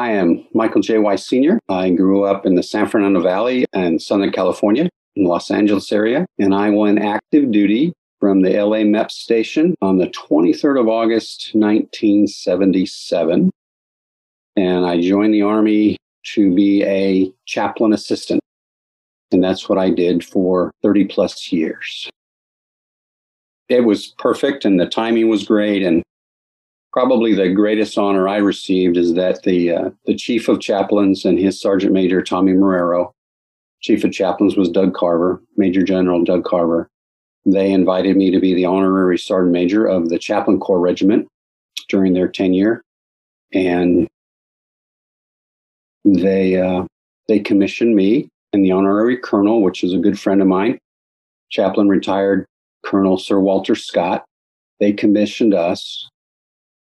I am Michael J. Weiss Sr. I grew up in the San Fernando Valley and Southern California, in the Los Angeles area, and I went active duty from the LA MEP station on the 23rd of August, 1977. And I joined the Army to be a chaplain assistant. And that's what I did for 30 plus years. It was perfect and the timing was great. And probably the greatest honor I received is that the, uh, the chief of chaplains and his sergeant major, Tommy Marrero, chief of chaplains was Doug Carver, Major General Doug Carver. They invited me to be the honorary sergeant major of the chaplain corps regiment during their tenure. And they, uh, they commissioned me and the honorary colonel, which is a good friend of mine, chaplain retired Colonel Sir Walter Scott. They commissioned us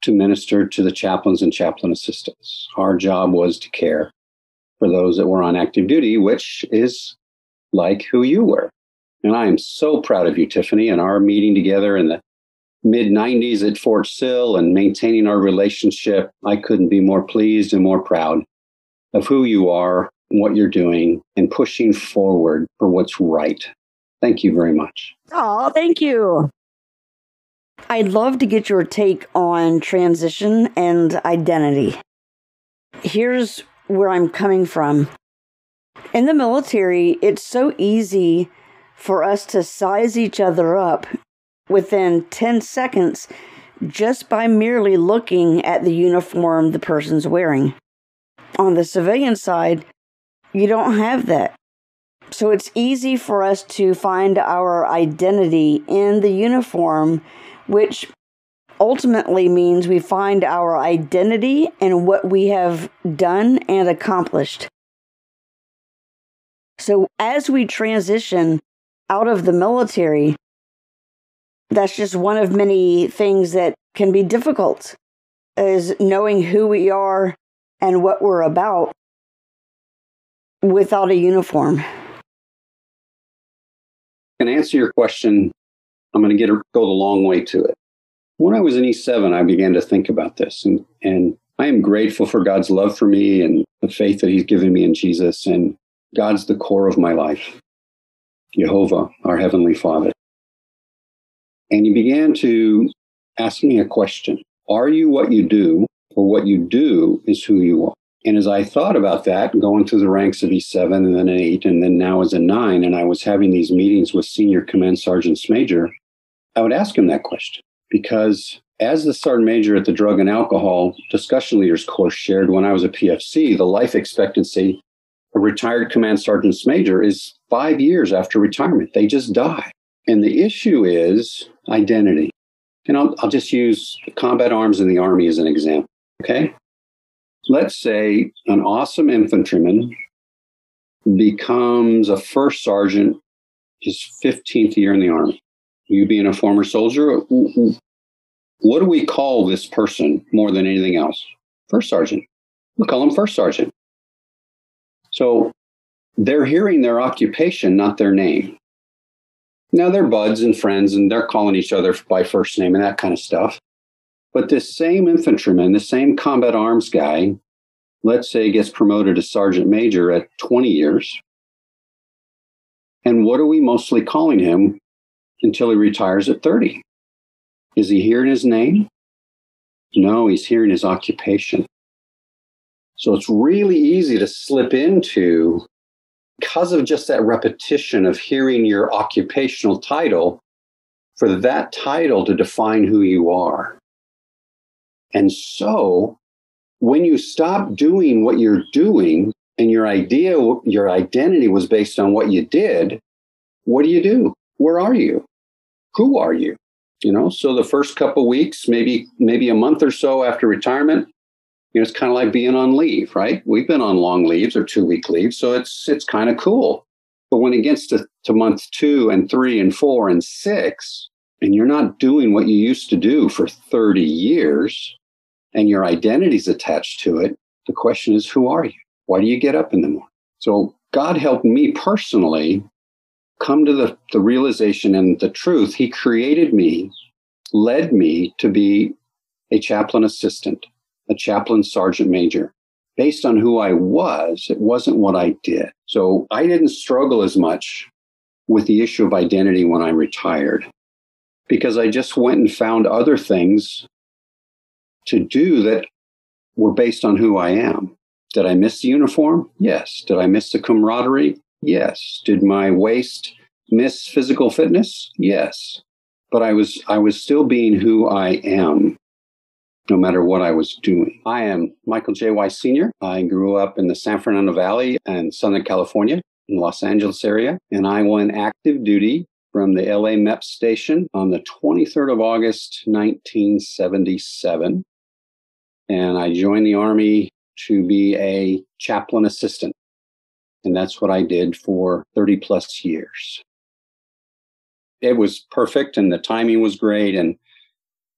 to minister to the chaplains and chaplain assistants. Our job was to care for those that were on active duty, which is like who you were. And I am so proud of you, Tiffany, and our meeting together in the mid 90s at Fort Sill and maintaining our relationship. I couldn't be more pleased and more proud of who you are, what you're doing, and pushing forward for what's right. Thank you very much. Oh, thank you. I'd love to get your take on transition and identity. Here's where I'm coming from. In the military, it's so easy for us to size each other up within 10 seconds just by merely looking at the uniform the person's wearing. On the civilian side, you don't have that. So it's easy for us to find our identity in the uniform, which ultimately means we find our identity in what we have done and accomplished. So as we transition out of the military, that's just one of many things that can be difficult is knowing who we are and what we're about without a uniform. Can answer your question. I'm going to get go the long way to it. When I was in E7, I began to think about this, and and I am grateful for God's love for me and the faith that He's given me in Jesus, and God's the core of my life. Jehovah, our Heavenly Father. And He began to ask me a question Are you what you do, or what you do is who you are? And as I thought about that, going through the ranks of E7 and then an 8, and then now as a 9, and I was having these meetings with senior command sergeants major, I would ask him that question because as the sergeant major at the Drug and Alcohol Discussion Leaders course shared when I was a PFC, the life expectancy a retired command sergeant's major is five years after retirement. They just die. And the issue is identity. And I'll, I'll just use combat arms in the Army as an example. Okay. Let's say an awesome infantryman becomes a first sergeant his 15th year in the Army. You being a former soldier, what do we call this person more than anything else? First sergeant. We call him first sergeant. So they're hearing their occupation, not their name. Now they're buds and friends and they're calling each other by first name and that kind of stuff. But this same infantryman, the same combat arms guy, let's say gets promoted to sergeant major at 20 years. And what are we mostly calling him until he retires at 30? Is he hearing his name? No, he's hearing his occupation. So it's really easy to slip into because of just that repetition of hearing your occupational title for that title to define who you are. And so when you stop doing what you're doing and your idea, your identity was based on what you did, what do you do? Where are you? Who are you? You know, so the first couple weeks, maybe maybe a month or so after retirement, you know, it's kind of like being on leave, right? We've been on long leaves or two week leaves, so it's it's kind of cool. But when it gets to, to month two and three and four and six, and you're not doing what you used to do for 30 years, and your identity's attached to it, the question is, who are you? Why do you get up in the morning? So God helped me personally come to the, the realization and the truth. He created me, led me to be a chaplain assistant a chaplain sergeant major. based on who I was. It wasn't what I did. So I didn't struggle as much with the issue of identity when I retired because I just went and found other things to do that were based on who I am. Did I miss the uniform? Yes. Did I miss the camaraderie? Yes. Did my waist miss physical fitness? Yes. But I was I was still being who I am no matter what I was doing. I am Michael J. Weiss Sr. I grew up in the San Fernando Valley and Southern California in Los Angeles area, and I went active duty from the LA MEP station on the 23rd of August, 1977. And I joined the Army to be a chaplain assistant. And that's what I did for 30 plus years. It was perfect and the timing was great. And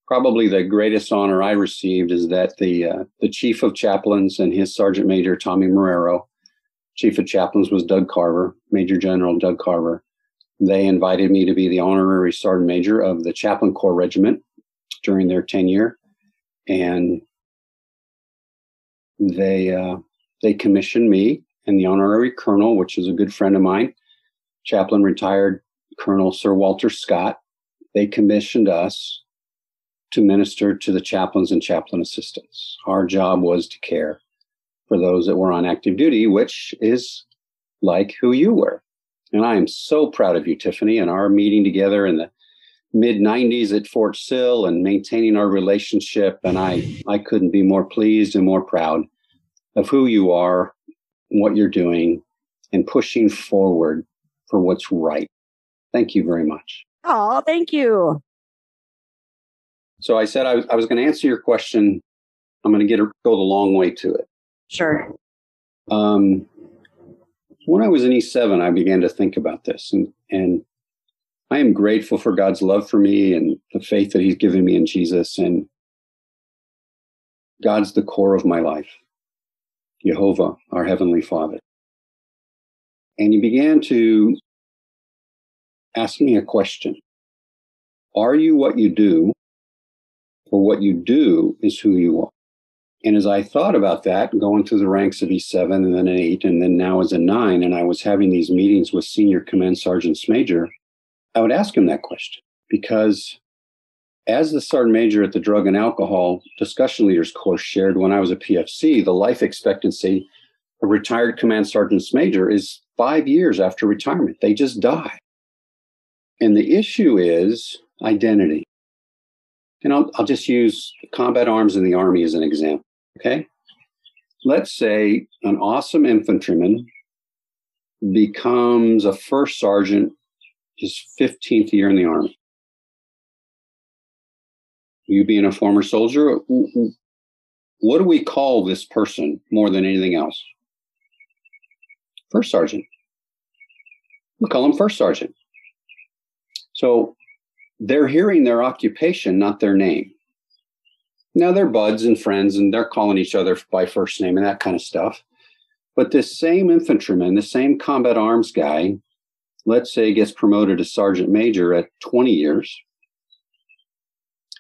probably the greatest honor I received is that the, uh, the chief of chaplains and his sergeant major, Tommy Marrero, chief of chaplains was Doug Carver, Major General Doug Carver. They invited me to be the honorary sergeant major of the chaplain corps regiment during their tenure. And they, uh, they commissioned me and the honorary colonel, which is a good friend of mine, chaplain retired Colonel Sir Walter Scott. They commissioned us to minister to the chaplains and chaplain assistants. Our job was to care for those that were on active duty, which is like who you were. And I am so proud of you, Tiffany, and our meeting together in the mid 90s at Fort Sill and maintaining our relationship. And I, I couldn't be more pleased and more proud of who you are, what you're doing, and pushing forward for what's right. Thank you very much. Oh, thank you. So I said I was, I was going to answer your question. I'm going to get a, go the long way to it. Sure. Um, when I was in E7, I began to think about this, and and I am grateful for God's love for me and the faith that He's given me in Jesus, and God's the core of my life. Jehovah, our heavenly Father. And he began to ask me a question: Are you what you do, or what you do is who you are? And as I thought about that, going through the ranks of E7 and then an 8 and then now as a 9, and I was having these meetings with senior command sergeants major, I would ask him that question because as the sergeant major at the drug and alcohol discussion leaders course shared when I was a PFC, the life expectancy of retired command sergeants major is five years after retirement. They just die. And the issue is identity. And I'll, I'll just use combat arms in the Army as an example. Okay. Let's say an awesome infantryman becomes a first sergeant his 15th year in the Army. You being a former soldier, what do we call this person more than anything else? First sergeant. We call him first sergeant. So they're hearing their occupation, not their name. Now they're buds and friends and they're calling each other by first name and that kind of stuff. But this same infantryman, the same combat arms guy, let's say gets promoted to sergeant major at 20 years.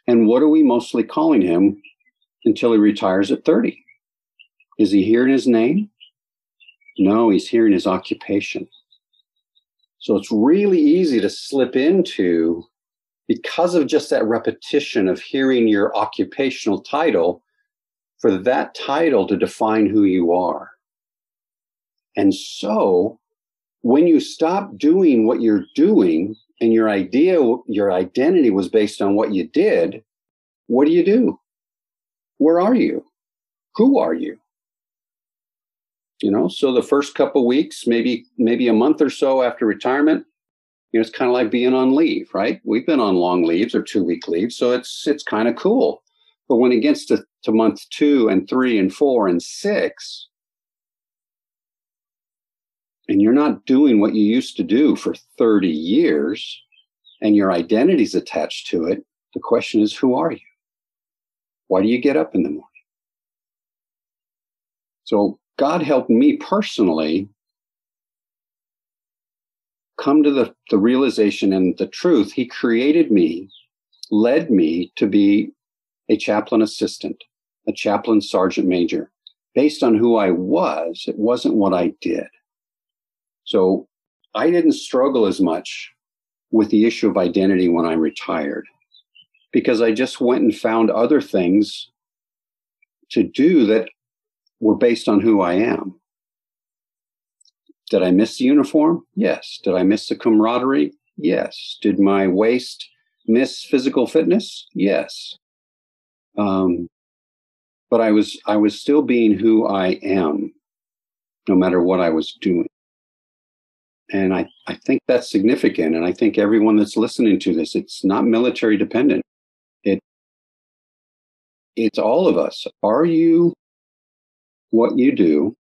And what are we mostly calling him until he retires at 30? Is he hearing his name? No, he's hearing his occupation. So it's really easy to slip into because of just that repetition of hearing your occupational title, for that title to define who you are. And so when you stop doing what you're doing and your idea, your identity was based on what you did, what do you do? Where are you? Who are you? You know, so the first couple weeks, maybe maybe a month or so after retirement, you know, it's kind of like being on leave, right? We've been on long leaves or two week leaves, so it's it's kind of cool. But when it gets to, to month two and three and four and six, and you're not doing what you used to do for 30 years, and your identity's attached to it, the question is, who are you? Why do you get up in the morning? So God helped me personally come to the, the realization and the truth, he created me, led me to be a chaplain assistant, a chaplain sergeant major, based on who I was. It wasn't what I did. So I didn't struggle as much with the issue of identity when I retired because I just went and found other things to do that were based on who I am. Did I miss the uniform? Yes. Did I miss the camaraderie? Yes. Did my waist miss physical fitness? Yes. Um, but I was I was still being who I am, no matter what I was doing. And I, I think that's significant. And I think everyone that's listening to this, it's not military dependent. It it's all of us. Are you what you do?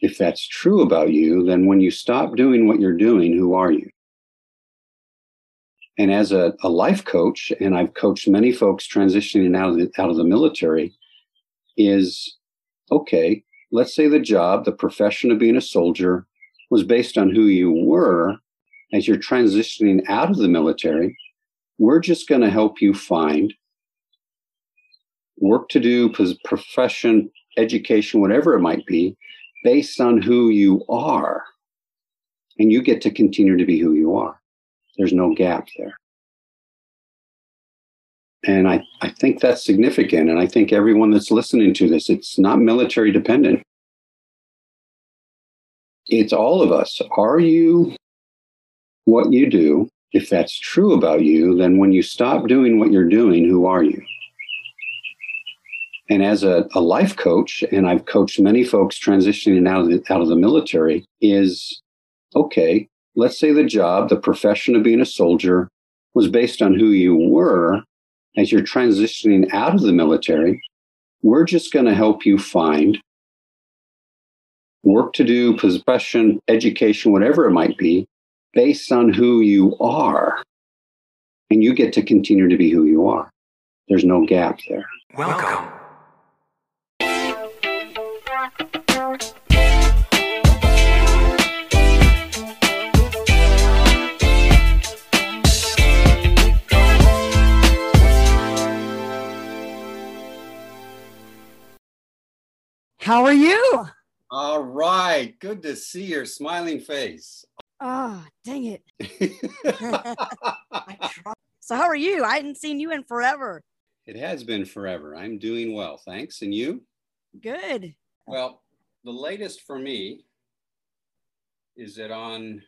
If that's true about you, then when you stop doing what you're doing, who are you? And as a, a life coach, and I've coached many folks transitioning out of the, out of the military, is okay, let's say the job, the profession of being a soldier was based on who you were as you're transitioning out of the military. We're just going to help you find work to do, profession, education, whatever it might be, based on who you are. And you get to continue to be who you are. There's no gap there. And I, I think that's significant. And I think everyone that's listening to this, it's not military dependent. It's all of us. Are you what you do? If that's true about you, then when you stop doing what you're doing, who are you? And as a, a life coach, and I've coached many folks transitioning out of the, out of the military, is okay, let's say the job, the profession of being a soldier was based on who you were as you're transitioning out of the military. We're just going to help you find work to do, profession, education, whatever it might be, based on who you are. And you get to continue to be who you are. There's no gap there. Welcome How are you? All right. Good to see your smiling face. Oh, dang it. so, how are you? I hadn't seen you in forever. It has been forever. I'm doing well. Thanks. And you? Good. Well, the latest for me is that on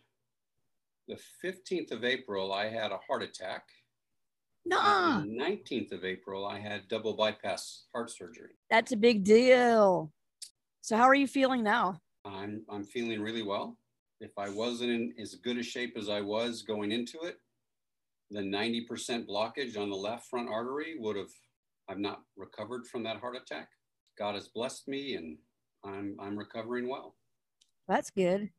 the 15th of April, I had a heart attack. No. On the 19th of April, I had double bypass heart surgery. That's a big deal. So how are you feeling now? I'm I'm feeling really well. If I wasn't in as good a shape as I was going into it, the 90% blockage on the left front artery would have I've not recovered from that heart attack. God has blessed me and I'm I'm recovering well. That's good.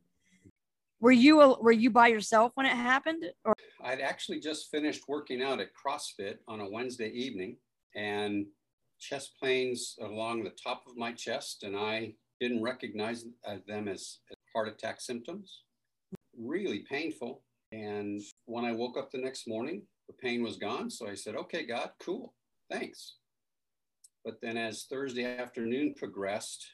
Were you uh, were you by yourself when it happened or I'd actually just finished working out at CrossFit on a Wednesday evening and chest pains along the top of my chest, and I didn't recognize uh, them as, heart attack symptoms. Really painful. And when I woke up the next morning, the pain was gone. So I said, okay, God, cool, thanks. But then as Thursday afternoon progressed,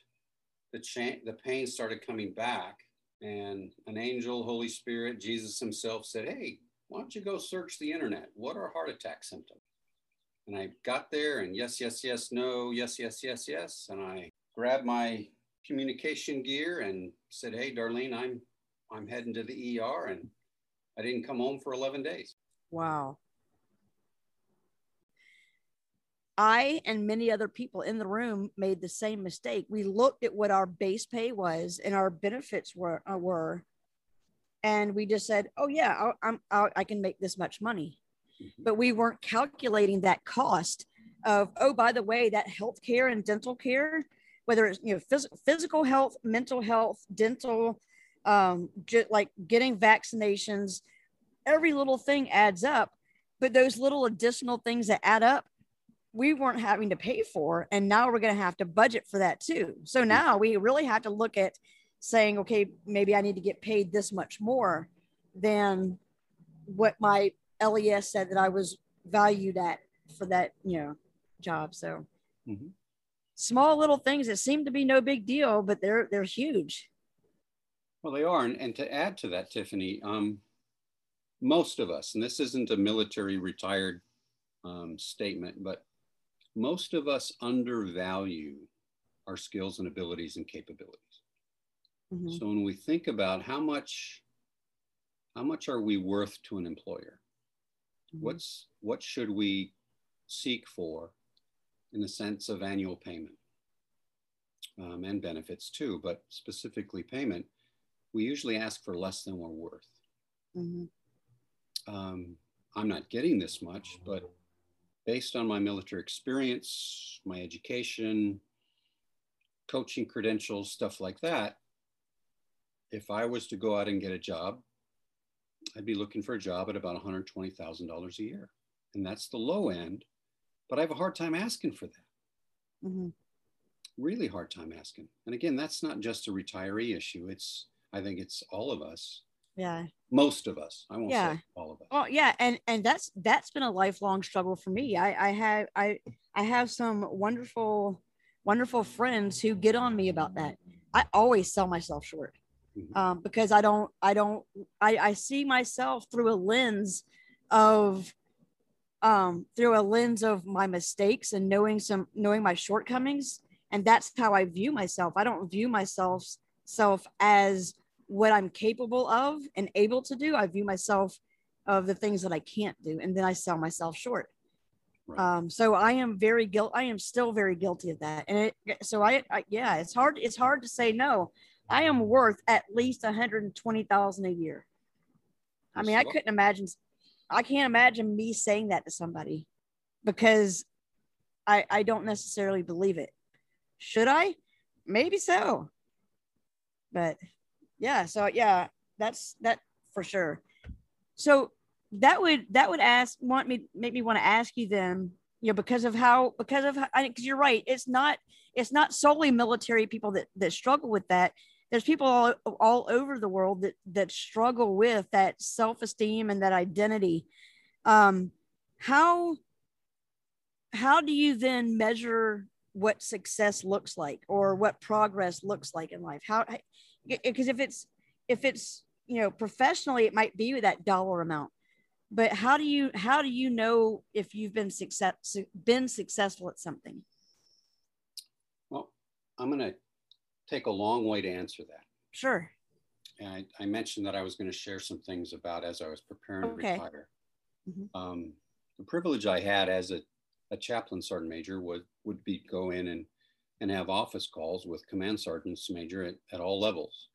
the, cha- the pain started coming back. And an angel, Holy Spirit, Jesus himself said, hey, why don't you go search the internet? What are heart attack symptoms? And I got there and yes, yes, yes, no, yes, yes, yes, yes. And I grabbed my communication gear and said, Hey, Darlene, I'm I'm heading to the ER and I didn't come home for 11 days. Wow. I and many other people in the room made the same mistake. We looked at what our base pay was and our benefits were, uh, were and we just said, "Oh yeah, I'll, I'm, I'll, I can make this much money." But we weren't calculating that cost of oh by the way that health care and dental care whether it's you know phys- physical health mental health dental um, j- like getting vaccinations every little thing adds up but those little additional things that add up we weren't having to pay for and now we're going to have to budget for that too. So now we really have to look at saying okay maybe i need to get paid this much more than what my LES said that I was valued at for that, you know, job. So, mm-hmm. small little things that seem to be no big deal, but they're they're huge. Well, they are, and, and to add to that, Tiffany, um, most of us, and this isn't a military retired um, statement, but most of us undervalue our skills and abilities and capabilities. Mm-hmm. So when we think about how much, how much are we worth to an employer? Mm-hmm. What's what should we seek for in the sense of annual payment um, and benefits too, but specifically payment? We usually ask for less than we're worth. Mm-hmm. Um, I'm not getting this much, but based on my military experience, my education, coaching credentials, stuff like that, if I was to go out and get a job, I'd be looking for a job at about $120,000 a year. And that's the low end, but I have a hard time asking for that. Mm-hmm. Really hard time asking. And again, that's not just a retiree issue. It's, I think it's all of us. Yeah. Most of us. I won't yeah. say all of us. Well, yeah. And, and that's, that's been a lifelong struggle for me. I, I have, I, I have some wonderful, wonderful friends who get on me about that. I always sell myself short mm-hmm. um, because I don't, I don't, I, I see myself through a lens of, um, through a lens of my mistakes and knowing some, knowing my shortcomings. And that's how I view myself. I don't view myself self as what I'm capable of and able to do. I view myself of the things that I can't do, and then I sell myself short. Right. Um, so I am very guilt. I am still very guilty of that. And it, so I, I, yeah, it's hard. It's hard to say no. I am worth at least 120,000 a year. I mean, I couldn't imagine, I can't imagine me saying that to somebody because I, I don't necessarily believe it. Should I? Maybe so. But yeah. So yeah, that's that for sure. So that would that would ask want me make me want to ask you then you know because of how because of because you're right it's not it's not solely military people that that struggle with that there's people all, all over the world that that struggle with that self-esteem and that identity. Um how how do you then measure what success looks like or what progress looks like in life? How because if it's if it's you know professionally it might be that dollar amount but how do you how do you know if you've been success been successful at something? Well i'm going to take a long way to answer that sure and I, I mentioned that i was going to share some things about as i was preparing okay. to retire mm-hmm. um, the privilege i had as a, a chaplain sergeant major would would be go in and and have office calls with command sergeants major at, at all levels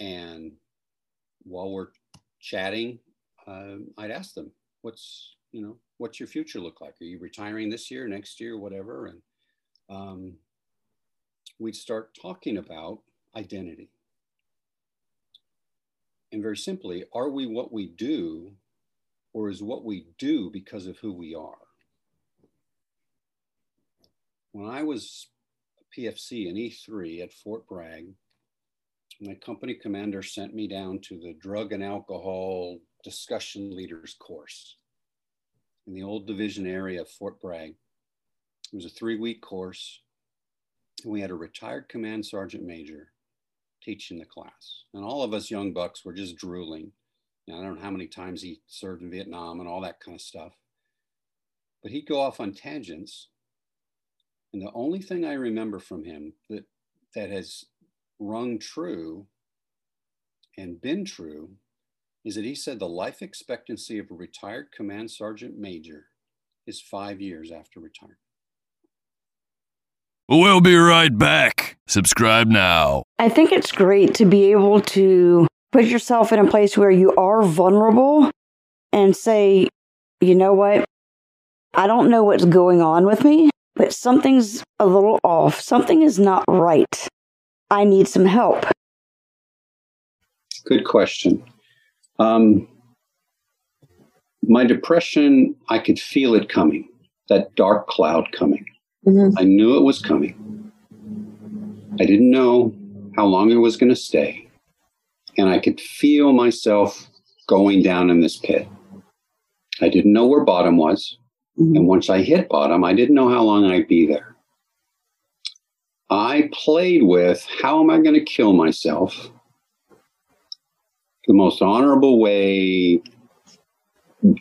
and while we're chatting um, I'd ask them, what's, you know, what's your future look like? Are you retiring this year, next year, whatever? And um, we'd start talking about identity. And very simply, are we what we do, or is what we do because of who we are? When I was a PFC in E3 at Fort Bragg, my company commander sent me down to the drug and alcohol discussion leaders course in the old division area of Fort Bragg. It was a three week course. And we had a retired command sergeant major teaching the class. And all of us young bucks were just drooling. I don't know how many times he served in Vietnam and all that kind of stuff. But he'd go off on tangents. And the only thing I remember from him that, that has rung true and been true is that he said the life expectancy of a retired command sergeant major is five years after retirement. We'll be right back. Subscribe now. I think it's great to be able to put yourself in a place where you are vulnerable and say, you know what? I don't know what's going on with me, but something's a little off. Something is not right. I need some help. Good question. Um, my depression, I could feel it coming, that dark cloud coming. Mm-hmm. I knew it was coming. I didn't know how long it was going to stay. And I could feel myself going down in this pit. I didn't know where bottom was. Mm-hmm. And once I hit bottom, I didn't know how long I'd be there. I played with how am I going to kill myself the most honorable way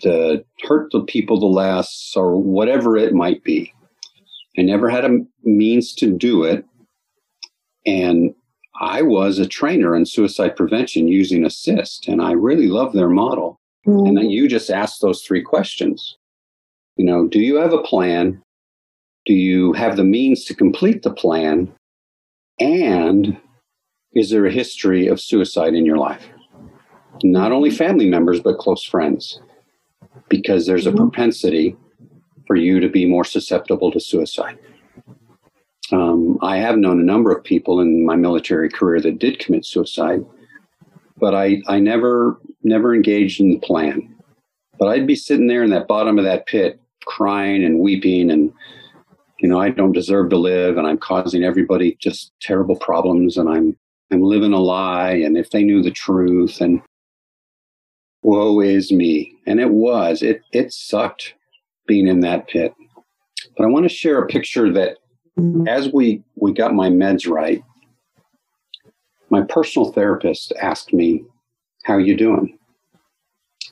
to hurt the people the less or whatever it might be. I never had a means to do it. And I was a trainer in suicide prevention using ASIST, and I really love their model. Mm-hmm. And then you just ask those three questions. You know, do you have a plan? Do you have the means to complete the plan? And is there a history of suicide in your life? Not only family members, but close friends, because there's a mm-hmm. propensity for you to be more susceptible to suicide. Um, I have known a number of people in my military career that did commit suicide, but I, I never never engaged in the plan. But I'd be sitting there in that bottom of that pit, crying and weeping, and you know I don't deserve to live, and I'm causing everybody just terrible problems, and I'm I'm living a lie, and if they knew the truth, and woe is me, and it was it it sucked being in that pit. But I want to share a picture that as we we got my meds right, my personal therapist asked me, "How are you doing?"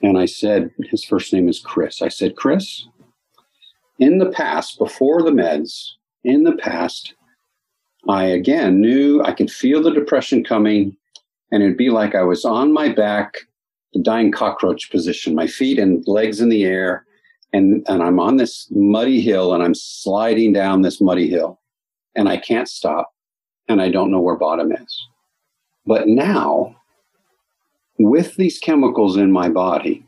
And I said, his first name is Chris. I said, Chris, in the past, before the meds, in the past, I again knew I could feel the depression coming, and it'd be like I was on my back, the dying cockroach position, my feet and legs in the air, and, and I'm on this muddy hill and I'm sliding down this muddy hill and I can't stop and I don't know where bottom is. But now, with these chemicals in my body,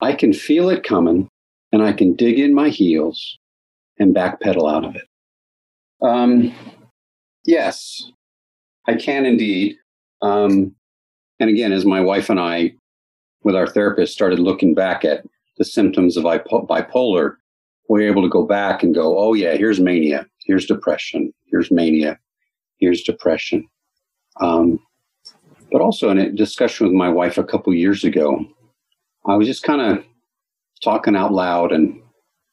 I can feel it coming and I can dig in my heels and backpedal out of it. Um, yes, I can indeed. Um, and again, as my wife and I, with our therapist, started looking back at the symptoms of bipolar, we're able to go back and go, oh, yeah, here's mania, here's depression, here's mania, here's depression. Um, but also in a discussion with my wife a couple years ago, I was just kind of talking out loud. And,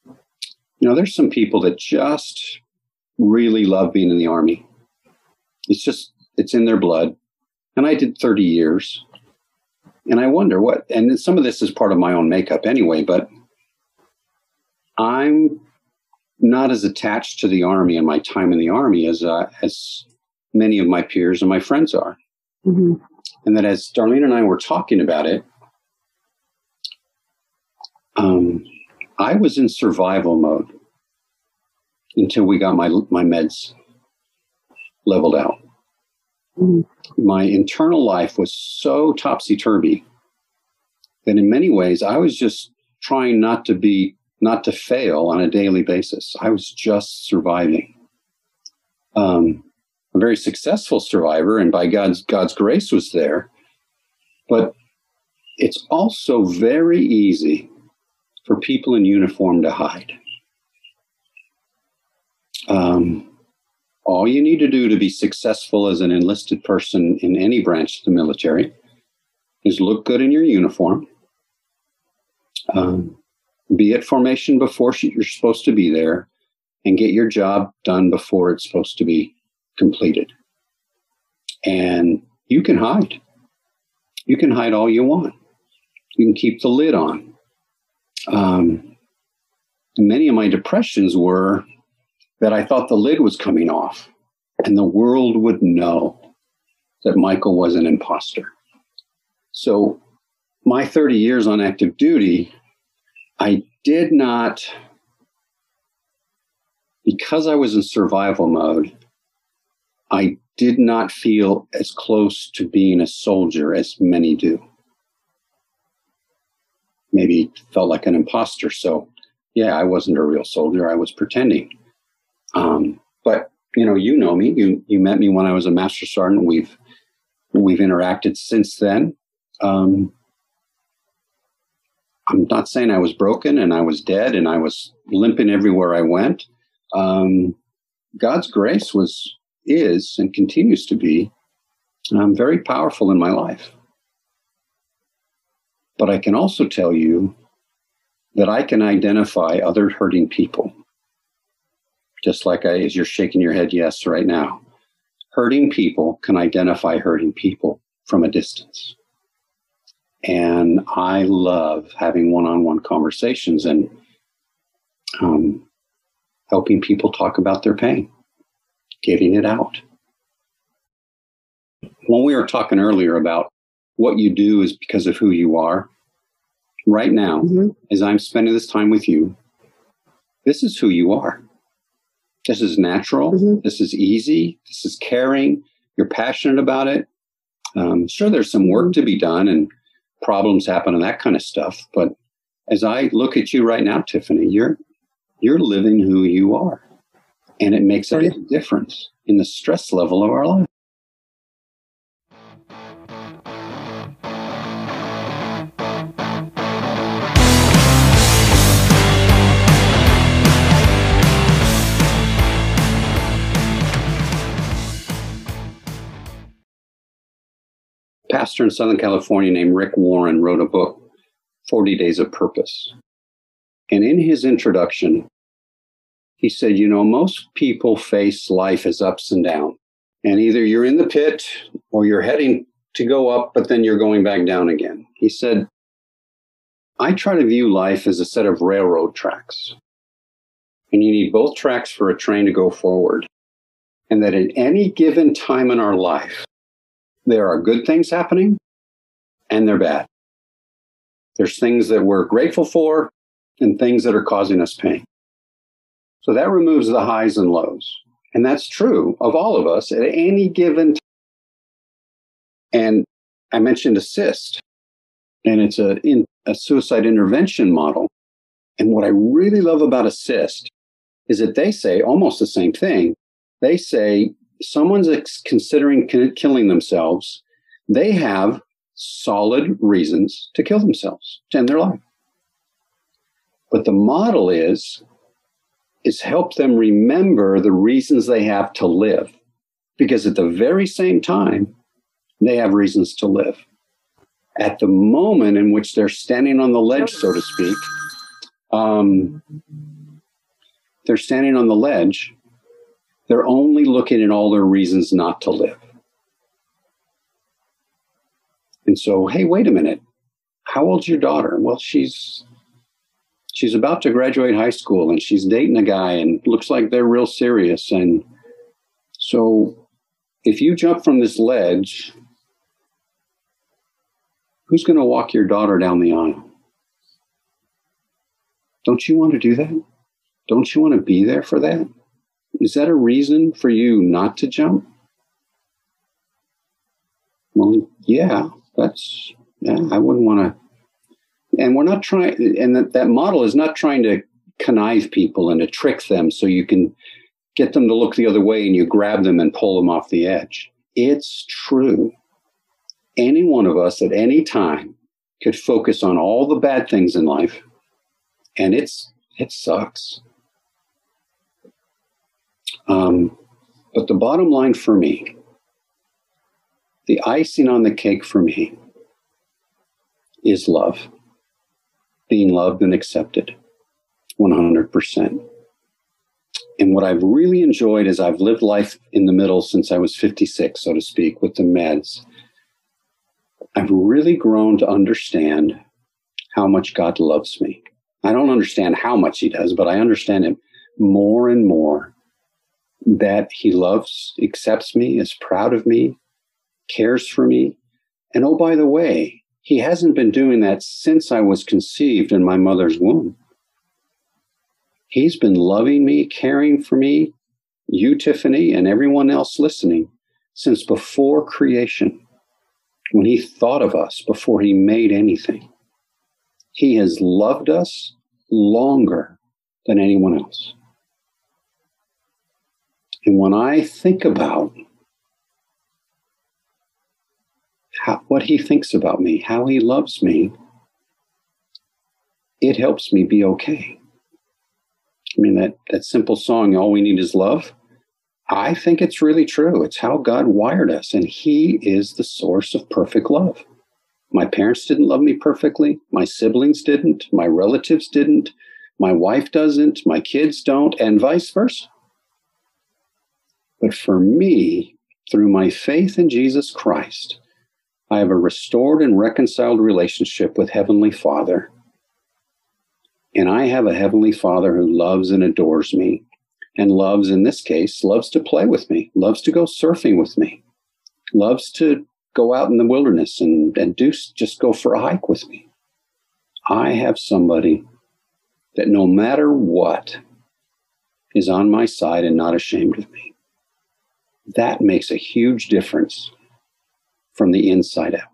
you know, there's some people that just really love being in the Army. It's just, it's in their blood. And I did 30 years. And I wonder what, and some of this is part of my own makeup anyway, but I'm not as attached to the Army and my time in the Army as, uh, as many of my peers and my friends are. Mm-hmm. And that as Darlene and I were talking about it, um, I was in survival mode until we got my, my meds leveled out. My internal life was so topsy turvy that in many ways I was just trying not to be, not to fail on a daily basis. I was just surviving. Um, a very successful survivor, and by God's God's grace was there. But it's also very easy for people in uniform to hide. Um, all you need to do to be successful as an enlisted person in any branch of the military is look good in your uniform, um, be at formation before you're supposed to be there, and get your job done before it's supposed to be completed. And you can hide. You can hide all you want. You can keep the lid on. Um, many of my depressions were that I thought the lid was coming off and the world would know that Michael was an imposter. So, my 30 years on active duty, I did not, because I was in survival mode, I did not feel as close to being a soldier as many do. Maybe felt like an imposter. So, yeah, I wasn't a real soldier. I was pretending. Um, but you know, you know me. You you met me when I was a master sergeant. We've we've interacted since then. Um, I'm not saying I was broken and I was dead and I was limping everywhere I went. Um, God's grace was is and continues to be um, very powerful in my life. But I can also tell you that I can identify other hurting people, just like I, as you're shaking your head yes right now. hurting people can identify hurting people from a distance. And I love having one on one conversations and um, helping people talk about their pain, getting it out. When we were talking earlier about what you do is because of who you are, right now, mm-hmm. as I'm spending this time with you, this is who you are. This is natural. Mm-hmm. This is easy. This is caring. You're passionate about it. Um, sure, there's some work to be done and problems happen and that kind of stuff. But as I look at you right now, Tiffany, you're you're living who you are, and it makes a difference in the stress level of our life. Pastor in Southern California named Rick Warren wrote a book, 40 Days of Purpose. And in his introduction, he said, You know, most people face life as ups and downs. And either you're in the pit or you're heading to go up, but then you're going back down again. He said, I try to view life as a set of railroad tracks. And you need both tracks for a train to go forward. And that at any given time in our life, there are good things happening and they're bad. There's things that we're grateful for and things that are causing us pain. So that removes the highs and lows. And that's true of all of us at any given time. And I mentioned ASIST, and it's a, in, a suicide intervention model. And what I really love about ASIST is that they say almost the same thing. They say someone's considering killing themselves, they have solid reasons to kill themselves to end their life. But the model is is help them remember the reasons they have to live, because at the very same time, they have reasons to live. At the moment in which they're standing on the ledge, so to speak, um, they're standing on the ledge they're only looking at all their reasons not to live. And so, hey, wait a minute. How old's your daughter? Well, she's she's about to graduate high school and she's dating a guy and looks like they're real serious. And so if you jump from this ledge, who's going to walk your daughter down the aisle? Don't you want to do that? Don't you want to be there for that? Is that a reason for you not to jump? Well, yeah, that's, yeah, I wouldn't want to. And we're not trying, and that, that model is not trying to connive people and to trick them so you can get them to look the other way and you grab them and pull them off the edge. It's true. Any one of us at any time could focus on all the bad things in life and it's it sucks um, but the bottom line for me, the icing on the cake for me, is love. Being loved and accepted 100%. And what I've really enjoyed is I've lived life in the middle since I was 56, so to speak, with the meds. I've really grown to understand how much God loves me. I don't understand how much He does, but I understand Him more and more that he loves, accepts me, is proud of me, cares for me. And oh, by the way, he hasn't been doing that since I was conceived in my mother's womb. He's been loving me, caring for me, you, Tiffany, and everyone else listening since before creation, when he thought of us before he made anything. He has loved us longer than anyone else. And when I think about how, what he thinks about me, how he loves me, it helps me be okay. I mean, that, that simple song, All We Need Is Love, I think it's really true. It's how God wired us, and He is the source of perfect love. My parents didn't love me perfectly. My siblings didn't. My relatives didn't. My wife doesn't. My kids don't, and vice versa. But for me, through my faith in Jesus Christ, I have a restored and reconciled relationship with Heavenly Father. And I have a Heavenly Father who loves and adores me, and loves, in this case, loves to play with me, loves to go surfing with me, loves to go out in the wilderness and, and do just go for a hike with me. I have somebody that no matter what is on my side and not ashamed of me. That makes a huge difference from the inside out.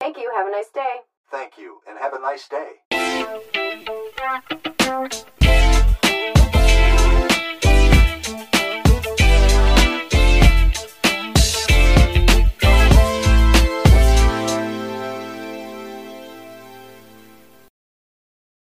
Thank you. Have a nice day. Thank you, and have a nice day.